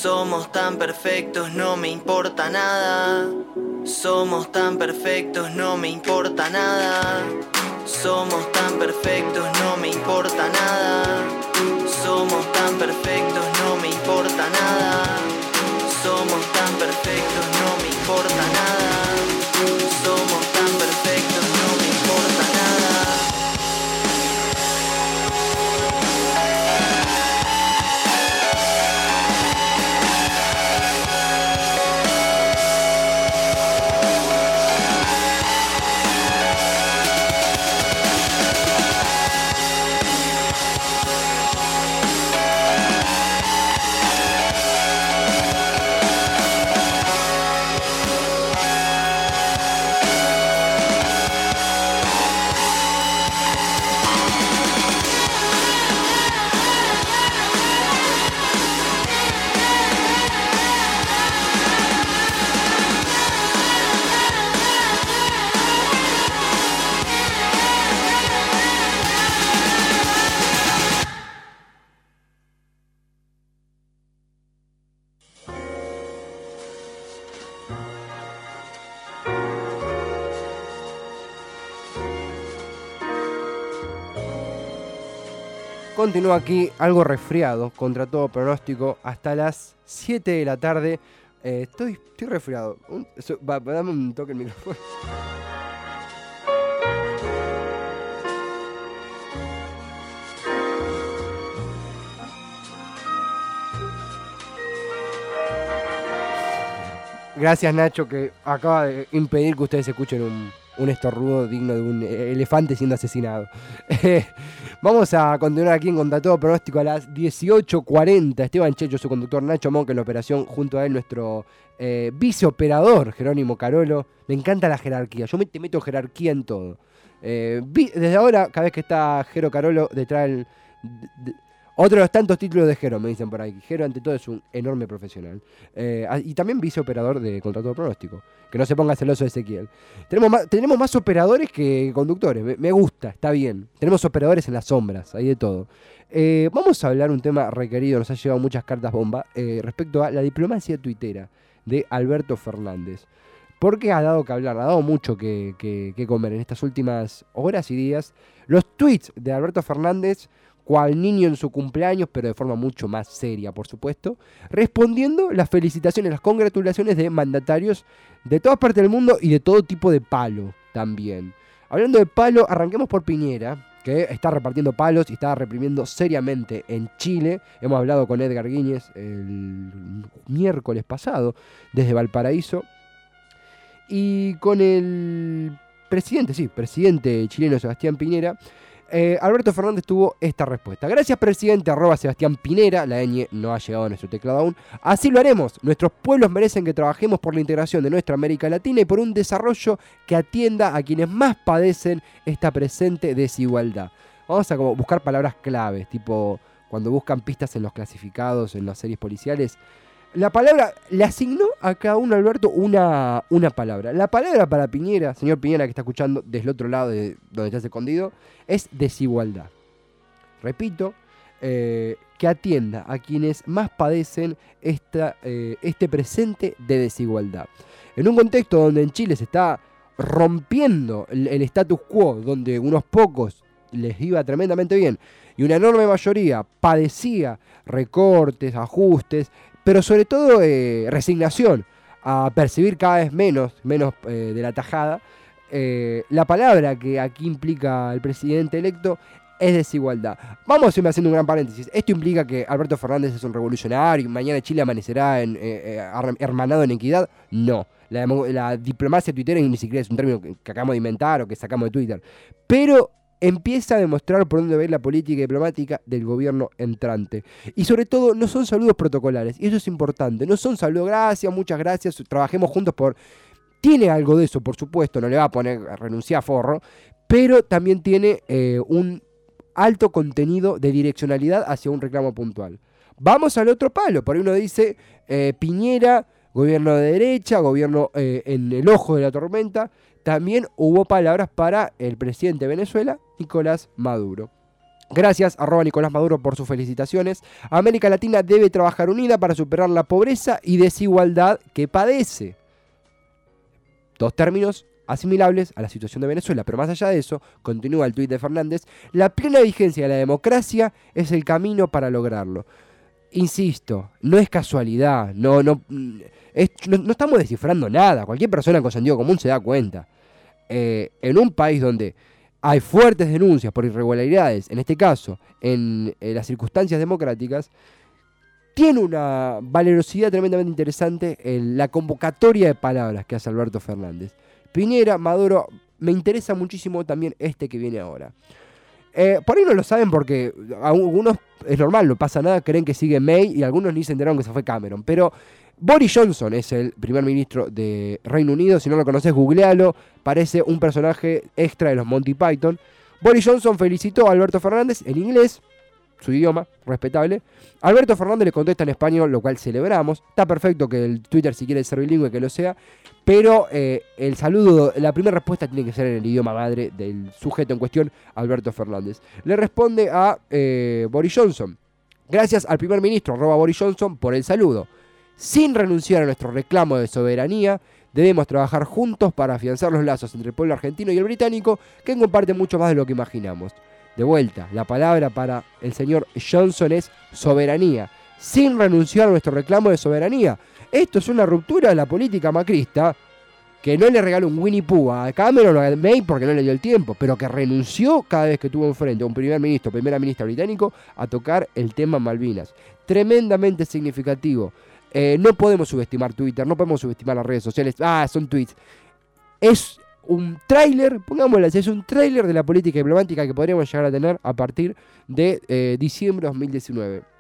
Somos tan perfectos, no me importa nada. Somos tan perfectos, no me importa nada. Somos tan perfectos, no me importa nada. Somos tan perfectos, no me importa nada. Somos tan perfectos, no me importa nada. Continúa aquí algo resfriado, contra todo pronóstico, hasta las 7 de la tarde. Eh, estoy, estoy resfriado. Dame un toque el micrófono. Gracias Nacho que acaba de impedir que ustedes escuchen un, un estornudo digno de un eh, elefante siendo asesinado. Vamos a continuar aquí en Contra Todo Pronóstico a las 18.40. Esteban Checho, su conductor Nacho Monk en la operación, junto a él nuestro eh, viceoperador Jerónimo Carolo. Me encanta la jerarquía, yo me, te meto jerarquía en todo. Eh, desde ahora, cada vez que está Jero Carolo detrás del... de- de- otro de los tantos títulos de Jero, me dicen por ahí. Jero, ante todo, es un enorme profesional. Eh, ah, y también viceoperador de Contra Todo Pronóstico. Que no se ponga celoso Ezequiel. Tenemos más, tenemos más operadores que conductores. Me, gusta, está bien. Tenemos operadores en las sombras, hay de todo. Eh, vamos a hablar un tema requerido, nos ha llegado muchas cartas bomba, eh, respecto a la diplomacia tuitera de Alberto Fernández. Porque ha dado que hablar, ha dado mucho que- que comer en estas últimas horas y días. Los tweets de Alberto Fernández, cual niño en su cumpleaños, pero de forma mucho más seria, por supuesto, respondiendo las felicitaciones, las congratulaciones de mandatarios de todas partes del mundo y de todo tipo de palo también. Hablando de palo, arranquemos por Piñera, que está repartiendo palos y está reprimiendo seriamente en Chile. Hemos hablado con Edgar Guíñez el miércoles pasado desde Valparaíso. Y con el presidente, sí, presidente chileno Sebastián Piñera, eh, Alberto Fernández tuvo esta respuesta. Gracias, presidente, Sebastián Pinera. La ñ no ha llegado a nuestro teclado aún. Así lo haremos. Nuestros pueblos merecen que trabajemos por la integración de nuestra América Latina y por un desarrollo que atienda a quienes más padecen esta presente desigualdad. Vamos a buscar palabras claves, tipo cuando buscan pistas en los clasificados, en las series policiales. La palabra, le asignó a cada uno, Alberto, una, una palabra. La palabra para Piñera, señor Piñera que está escuchando desde el otro lado de donde estás escondido, es desigualdad. Repito, eh, que atienda a quienes más padecen esta, eh, este presente de desigualdad. En un contexto donde en Chile se está rompiendo el, el status quo, donde unos pocos les iba tremendamente bien y una enorme mayoría padecía recortes, ajustes, pero sobre todo eh, resignación a percibir cada vez menos, menos eh, de la tajada, eh, la palabra que aquí implica el presidente electo es desigualdad. Vamos a irme haciendo un gran paréntesis. Esto implica que Alberto Fernández es un revolucionario y mañana Chile amanecerá en, eh, hermanado en equidad. No. La, la diplomacia tuitera ni siquiera es un término que acabamos de inventar o que sacamos de Twitter. Pero empieza a demostrar por dónde va la política diplomática del gobierno entrante. Y sobre todo, no son saludos protocolares. Y eso es importante. No son saludos, gracias, muchas gracias, trabajemos juntos por... Tiene algo de eso, por supuesto, no le va a poner a renunciar a forro, pero también tiene eh, un alto contenido de direccionalidad hacia un reclamo puntual. Vamos al otro palo, por ahí uno dice eh, Piñera, gobierno de derecha, gobierno eh, en el ojo de la tormenta. También hubo palabras para el presidente de Venezuela, Nicolás Maduro. Gracias, arroba Nicolás Maduro, por sus felicitaciones. América Latina debe trabajar unida para superar la pobreza y desigualdad que padece. Dos términos asimilables a la situación de Venezuela, pero más allá de eso, continúa el tuit de Fernández, la plena vigencia de la democracia es el camino para lograrlo. Insisto, no es casualidad, no, no, no, estamos descifrando nada, cualquier persona con sentido común se da cuenta. Eh, en un país donde hay fuertes denuncias por irregularidades, en este caso, en, las circunstancias democráticas, tiene una valerosidad tremendamente interesante en la convocatoria de palabras que hace Alberto Fernández. Piñera, Maduro, me interesa muchísimo también este que viene ahora. Eh, por ahí no lo saben porque algunos, es normal, no pasa nada, creen que sigue May y algunos ni se enteraron que se fue Cameron. Pero Boris Johnson es el primer ministro de Reino Unido, si no lo conoces, googlealo, parece un personaje extra de los Monty Python. Boris Johnson felicitó a Alberto Fernández en inglés, su idioma, respetable. Alberto Fernández le contesta en español, lo cual celebramos. Está perfecto que el Twitter, si quiere ser bilingüe, que lo sea. Pero eh, el saludo, la primera respuesta tiene que ser en el idioma madre del sujeto en cuestión, Alberto Fernández. Le responde a eh, Boris Johnson. Gracias al primer ministro, arroba Boris Johnson, por el saludo. Sin renunciar a nuestro reclamo de soberanía, debemos trabajar juntos para afianzar los lazos entre el pueblo argentino y el británico, que comparten mucho más de lo que imaginamos. De vuelta, la palabra para el señor Johnson es soberanía, sin renunciar a nuestro reclamo de soberanía. Esto es una ruptura de la política macrista que no le regaló un Winnie Pooh a Cameron o a May porque no le dio el tiempo, pero que renunció cada vez que tuvo enfrente a un primer ministro, primera ministra británico, a tocar el tema Malvinas. Tremendamente significativo. Eh, no podemos subestimar Twitter, no podemos subestimar las redes sociales. Ah, son tweets. Es un tráiler, pongámoslo así, es un tráiler de la política diplomática que podríamos llegar a tener a partir de eh, diciembre de 2019.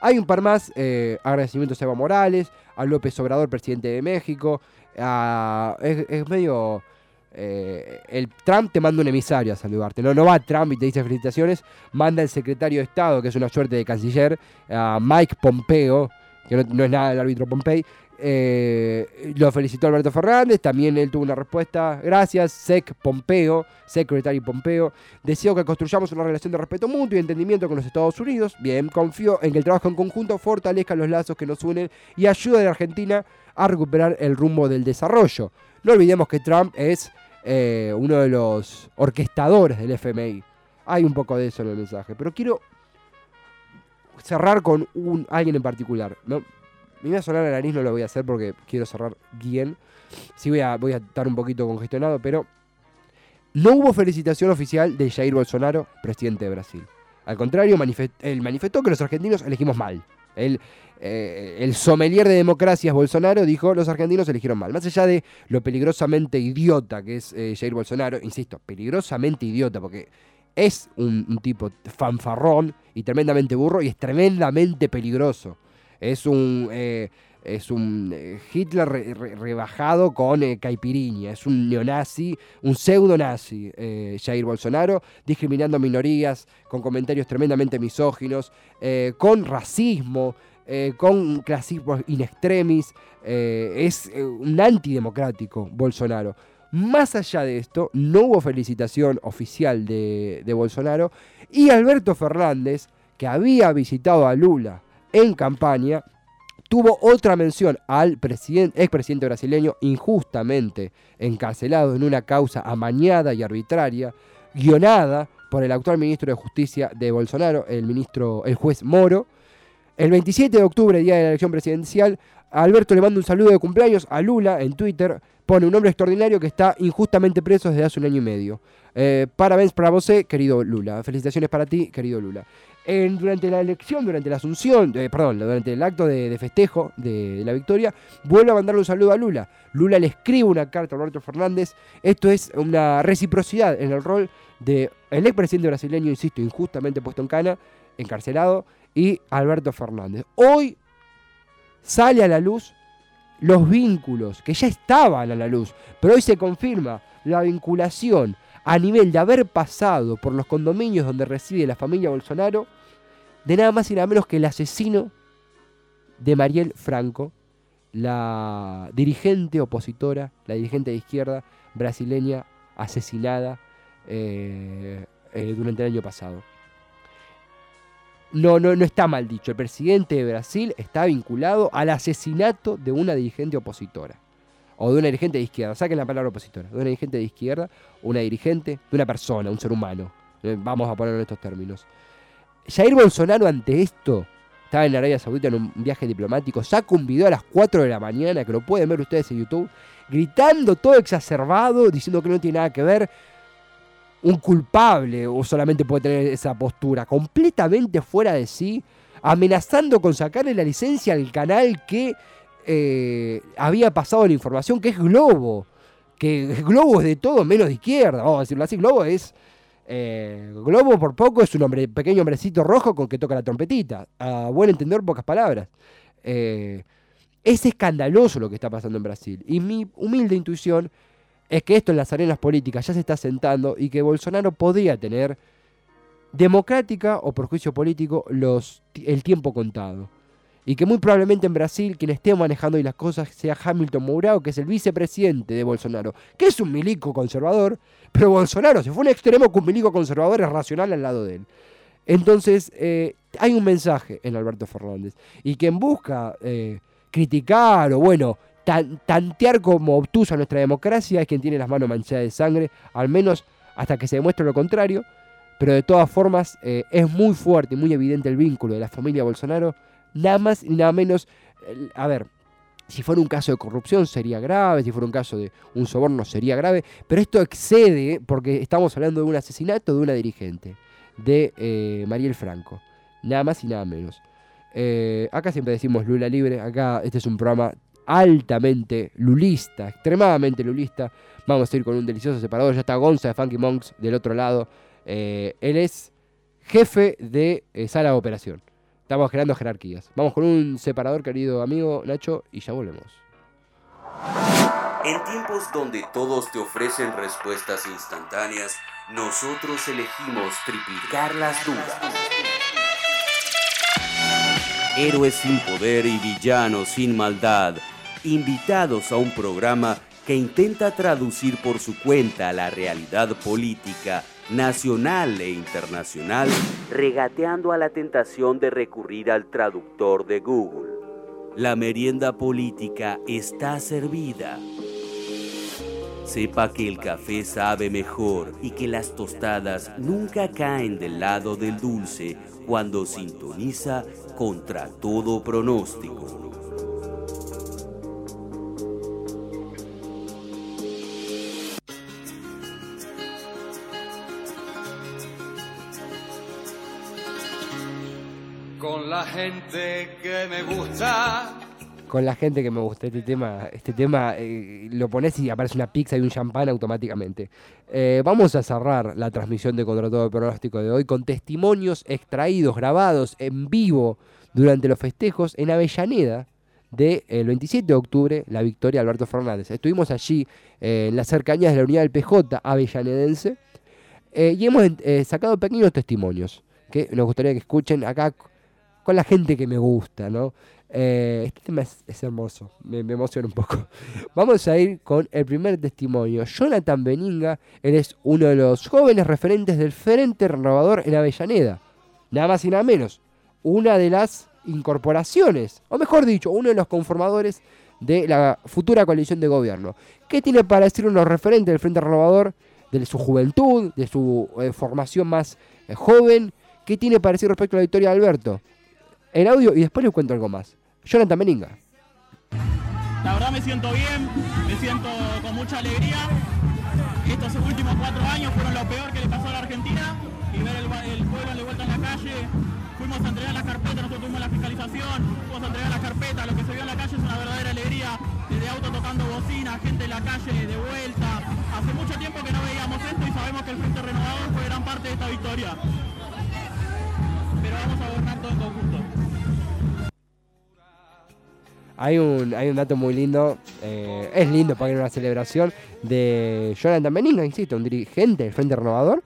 Hay un par más, eh, agradecimientos a Evo Morales, a López Obrador, presidente de México, a- es, es medio... eh, el Trump te manda un emisario a saludarte, no, no va Trump y te dice felicitaciones, manda el secretario de Estado, que es una suerte de canciller, a Mike Pompeo, que no, no es nada del árbitro Pompey, eh, lo felicitó Alberto Fernández, también él tuvo una respuesta, gracias, Sec Pompeo, Secretary Pompeo, deseo que construyamos una relación de respeto mutuo y entendimiento con los Estados Unidos, bien, confío en que el trabajo en conjunto fortalezca los lazos que nos unen y ayude a la Argentina a recuperar el rumbo del desarrollo. No olvidemos que Trump es eh, uno de los orquestadores del FMI. Hay un poco de eso en el mensaje, pero quiero cerrar con un, alguien en particular. ¿no? Me iba a sonar la nariz, no lo voy a hacer porque quiero cerrar bien. Sí voy a, voy a estar un poquito congestionado, pero no hubo felicitación oficial de Jair Bolsonaro, presidente de Brasil. Al contrario, manifest- él manifestó que los argentinos elegimos mal. Él, eh, el sommelier de democracias Bolsonaro dijo los argentinos eligieron mal. Más allá de lo peligrosamente idiota que es eh, Jair Bolsonaro, insisto, peligrosamente idiota porque es un, un tipo fanfarrón y tremendamente burro y es tremendamente peligroso. Es un, eh, es un eh, Hitler re- re- rebajado con eh, caipirinha. Es un neonazi, un pseudo-nazi, eh, Jair Bolsonaro, discriminando minorías, con comentarios tremendamente misóginos, con racismo, con clasismo in extremis. es un antidemocrático Bolsonaro. Más allá de esto, no hubo felicitación oficial de, de Bolsonaro y Alberto Fernández, que había visitado a Lula en campaña, tuvo otra mención al presidente, expresidente brasileño injustamente encarcelado en una causa amañada y arbitraria, guionada por el actual ministro de Justicia de Bolsonaro, el ministro, el juez Moro. El 27 de octubre, día de la elección presidencial, Alberto le manda un saludo de cumpleaños a Lula en Twitter. Pone un hombre extraordinario que está injustamente preso desde hace un año y medio. Eh, parabéns para vos, querido Lula. Felicitaciones para ti, querido Lula. Durante la elección, durante la asunción, eh, perdón, durante el acto de, de festejo de, la victoria, vuelve a mandarle un saludo a Lula. Lula le escribe una carta a Alberto Fernández. Esto es una reciprocidad en el rol de el expresidente brasileño, insisto, injustamente puesto en cana, encarcelado, y Alberto Fernández. Hoy sale a la luz los vínculos que ya estaban a la luz, pero hoy se confirma la vinculación a nivel de haber pasado por los condominios donde reside la familia Bolsonaro de nada más y nada menos que el asesino de Mariel Franco, la dirigente opositora, la dirigente de izquierda brasileña asesinada eh, eh, durante el año pasado. no, no, no está mal dicho. El presidente de Brasil está vinculado al asesinato de una dirigente opositora. O de una dirigente de izquierda. Saquen la palabra opositora. De una dirigente de izquierda, una dirigente, de una persona, un ser humano. Eh, Vamos a ponerlo en estos términos. Jair Bolsonaro ante esto, estaba en Arabia Saudita en un viaje diplomático, saca un video a las 4 de la mañana, que lo pueden ver ustedes en YouTube, gritando todo exacerbado, diciendo que no tiene nada que ver un culpable o solamente puede tener esa postura, completamente fuera de sí, amenazando con sacarle la licencia al canal que eh, había pasado la información, que es Globo, que Globo es de todo menos de izquierda, vamos a decirlo así, Globo es... eh, Globo por poco es un hombre, pequeño hombrecito rojo con que toca la trompetita. A buen entender, pocas palabras. Eh, es escandaloso lo que está pasando en Brasil. Y mi humilde intuición es que esto en las arenas políticas ya se está sentando y que Bolsonaro podría tener democrática o por juicio político el tiempo contado. Y que muy probablemente en Brasil quien esté manejando hoy las cosas sea Hamilton Mourão, que es el vicepresidente de Bolsonaro, que es un milico conservador, pero Bolsonaro, si fue un extremo que un milico conservador es racional al lado de él. Entonces, eh, hay un mensaje en Alberto Fernández. Y quien busca eh, criticar o, bueno, tan- tantear como obtusa nuestra democracia es quien tiene las manos manchadas de sangre, al menos hasta que se demuestre lo contrario. Pero de todas formas, eh, es muy fuerte y muy evidente el vínculo de la familia Bolsonaro. Nada más y nada menos. a ver, si fuera un caso de corrupción sería grave, si fuera un caso de un soborno sería grave, pero esto excede porque estamos hablando de un asesinato de una dirigente, de eh, Mariel Franco, nada más y nada menos. Eh, acá siempre decimos Lula libre, acá este es un programa altamente lulista, extremadamente lulista. Vamos a ir con un delicioso separador, ya está Gonza de Funky Monks del otro lado. Eh, él es jefe de eh, sala de operación. Estamos creando jerarquías. Vamos con un separador, querido amigo Nacho, y ya volvemos. En tiempos donde todos te ofrecen respuestas instantáneas, nosotros elegimos triplicar las dudas. Héroes sin poder y villanos sin maldad, invitados a un programa que intenta traducir por su cuenta la realidad política nacional e internacional, regateando a la tentación de recurrir al traductor de Google. La merienda política está servida. Sepa que el café sabe mejor y que las tostadas nunca caen del lado del dulce cuando sintoniza contra todo pronóstico. La gente que me gusta. Con la gente que me gusta este tema, este tema eh, lo pones y aparece una pizza y un champán automáticamente. Eh, vamos a cerrar la transmisión de Contra todo pronóstico de hoy con testimonios extraídos, grabados en vivo durante los festejos en Avellaneda del 27 de octubre, la victoria de Alberto Fernández. Estuvimos allí eh, en las cercanías de la unidad del PJ avellanedense eh, y hemos eh, sacado pequeños testimonios que nos gustaría que escuchen acá con la gente que me gusta, ¿no? Eh, este tema es, hermoso, me, emociona un poco. Vamos a ir con el primer testimonio. Jonathan Beninga, él es uno de los jóvenes referentes del Frente Renovador en Avellaneda. Nada más y nada menos. Una de las incorporaciones, o mejor dicho, uno de los conformadores de la futura coalición de gobierno. ¿Qué tiene para decir unos referentes del Frente Renovador, de su juventud, de su eh, formación más eh, joven? ¿Qué tiene para decir respecto a la victoria de Alberto? El audio y después les cuento algo más. Jonathan Beninga. La verdad me siento bien, me siento con mucha alegría. Estos últimos cuatro años fueron lo peor que le pasó a la Argentina y ver el, el pueblo de vuelta en la calle. Fuimos a entregar las carpetas, nosotros tuvimos la fiscalización, fuimos a entregar las carpetas, lo que se vio en la calle es una verdadera alegría, desde auto tocando bocina, gente en la calle de vuelta. Hace mucho tiempo que no veíamos esto y sabemos que el Frente Renovador fue gran parte de esta victoria. Pero vamos a gobernar todo en conjunto. Hay un, hay un dato muy lindo, eh, es lindo para ir a una celebración de Jonathan Beninga, insisto, un dirigente del Frente Renovador,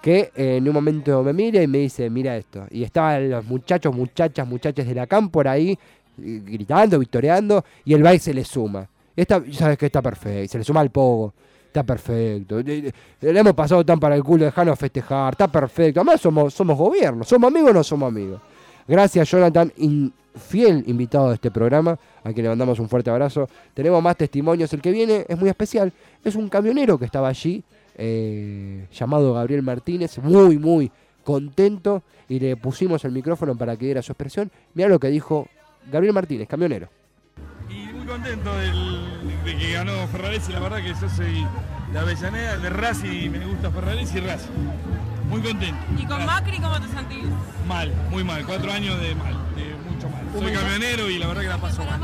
que eh, en un momento me mira y me dice, mira esto. Y estaban los muchachos, muchachas, muchachas de la por ahí, eh, gritando, victoreando, y el baile se le suma. Y está, sabes que está perfecto, se le suma al pogo. Está perfecto. Eh, Le hemos pasado tan para el culo, dejarnos festejar. Está perfecto. Además somos, somos gobierno. ¿Somos amigos o no somos amigos? Gracias, Jonathan, fiel invitado de este programa, a quien le mandamos un fuerte abrazo. Tenemos más testimonios. El que viene es muy especial. Es un camionero que estaba allí, eh, llamado Gabriel Martínez, muy, muy contento. Y le pusimos el micrófono para que diera su expresión. Mira lo que dijo Gabriel Martínez, camionero. Y muy contento de que ganó Ferraresi, la verdad que yo soy de Avellaneda, de Racing me gusta Ferraresi y Racing. Muy contento. ¿Y con Macri cómo te sentís? Mal, muy mal, cuatro años de mal, de mucho mal. Soy camionero y la verdad que la paso mal.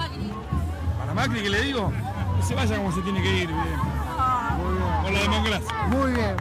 Para Macri, ¿qué le digo? Que se vaya como se tiene que ir, bien. Por la democracia. Muy bien.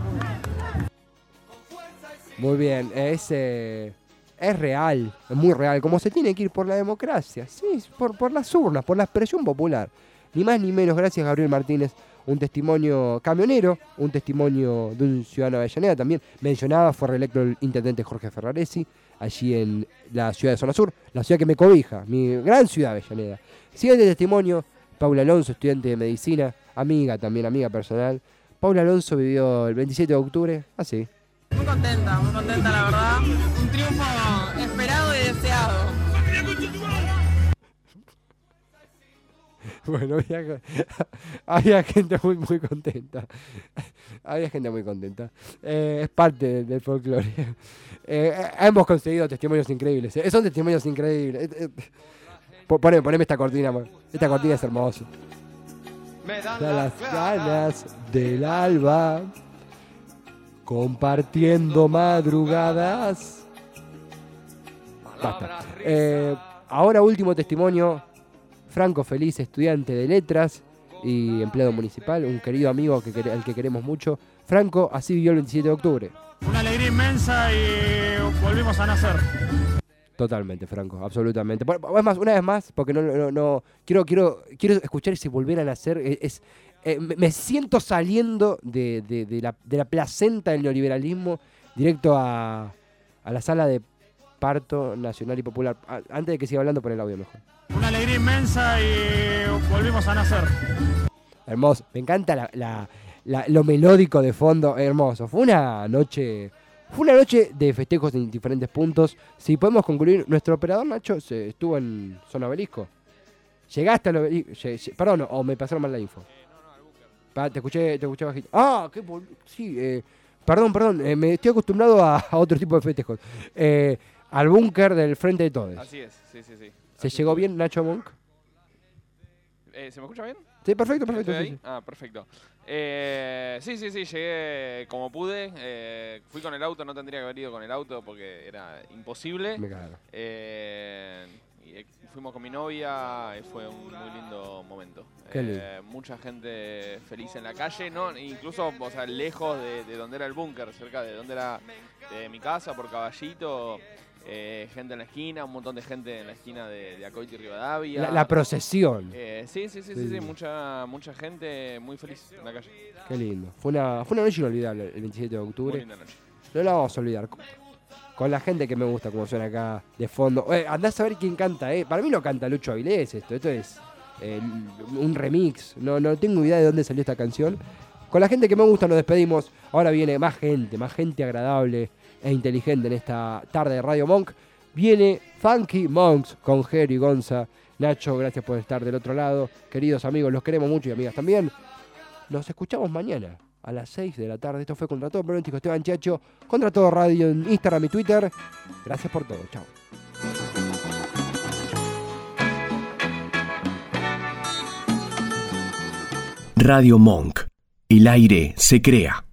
Muy bien, es, eh, es real, es muy real, como se tiene que ir por la democracia, sí, por, por las urnas, por la expresión popular. Ni más ni menos, gracias Gabriel Martínez, un testimonio camionero, un testimonio de un ciudadano de Avellaneda también. Mencionaba, fue reelecto el intendente Jorge Ferraresi, allí en la ciudad de Zona Sur, la ciudad que me cobija, mi gran ciudad de Avellaneda. Siguiente testimonio, Paula Alonso, estudiante de medicina, amiga también, amiga personal. Paula Alonso vivió el 27 de octubre, así. Muy contenta, muy contenta la verdad. Un triunfo Bueno, había, había gente muy, muy contenta. Había gente muy contenta. Eh, es parte del, del folclore. Eh, eh, hemos conseguido testimonios increíbles. eh. Son testimonios increíbles. Eh, eh, po- Poneme, poneme esta cortina. Esta cortina es hermosa. Da las ganas del alba. Compartiendo madrugadas. Basta. Eh, ahora último testimonio. Franco Feliz, estudiante de letras y empleado municipal, un querido amigo que, al que queremos mucho. Franco así vivió el 27 de octubre. Una alegría inmensa y volvimos a nacer. Totalmente, Franco, absolutamente. Por- Es más, una vez más, porque no, no, no- quiero, quiero, quiero escuchar ese volver a nacer. eh, Es, eh, me siento saliendo de, de- de la, de la placenta del neoliberalismo directo a, a la sala de parto nacional y popular. Antes de que siga hablando, por el audio mejor. Una alegría inmensa y volvimos a nacer. Hermoso. Me encanta la- la- la- lo melódico de fondo. Hermoso. Fue una noche. Fue una noche de festejos en diferentes puntos. Si podemos concluir, nuestro operador Nacho se estuvo en zona obelisco. Llegaste al obelisco. Perdón, o me pasaron mal la info. Pa, te escuché, te escuché bajito. Ah, qué bol- Sí, eh, perdón, perdón. eh, me estoy acostumbrado a, a otro tipo de festejos. Eh, al búnker del frente de todos. Así es, sí, sí, sí. ¿Se llegó bien Nacho Monk? Eh, ¿Se me escucha bien? Sí, perfecto, perfecto. ¿Estoy sí, ahí? sí. Ah, perfecto. Eh, sí, sí, sí, llegué como pude. eh, fui con el auto, no tendría que haber ido con el auto porque era imposible. Me. Eh, y, eh, fuimos con mi novia y fue un muy lindo momento. Qué lindo. Mucha gente feliz en la calle, no, incluso o sea, lejos de, de donde era el búnker, cerca de donde era de mi casa, por Caballito. Eh, gente en la esquina, un montón de gente en la esquina de, de Acoite y Rivadavia. La- la procesión. Eh, sí, sí, sí, sí, Sí. mucha, mucha gente muy feliz en la calle. Qué lindo. Fue una, fue una noche inolvidable el 27 de octubre. Muy linda noche. No la vamos a olvidar. Con, la gente que me gusta, como suena acá de fondo. Eh, andás a ver quién canta, ¿eh? Para mí lo canta Lucho Avilés esto. Esto es eh, un remix. No, no tengo idea de dónde salió esta canción. Con la gente que me gusta nos despedimos. Ahora viene más gente, más gente agradable e inteligente en esta tarde de Radio Monk. Viene Funky Monks con Jerry Gonza. Nacho, gracias por estar del otro lado. Queridos amigos, los queremos mucho y amigas también. Nos escuchamos mañana a las 6 de la tarde. Esto fue Contra Todo Pronóstico Esteban Chacho. Contra Todo Radio en Instagram y Twitter. Gracias por todo. Chao. Radio Monk. El aire se crea.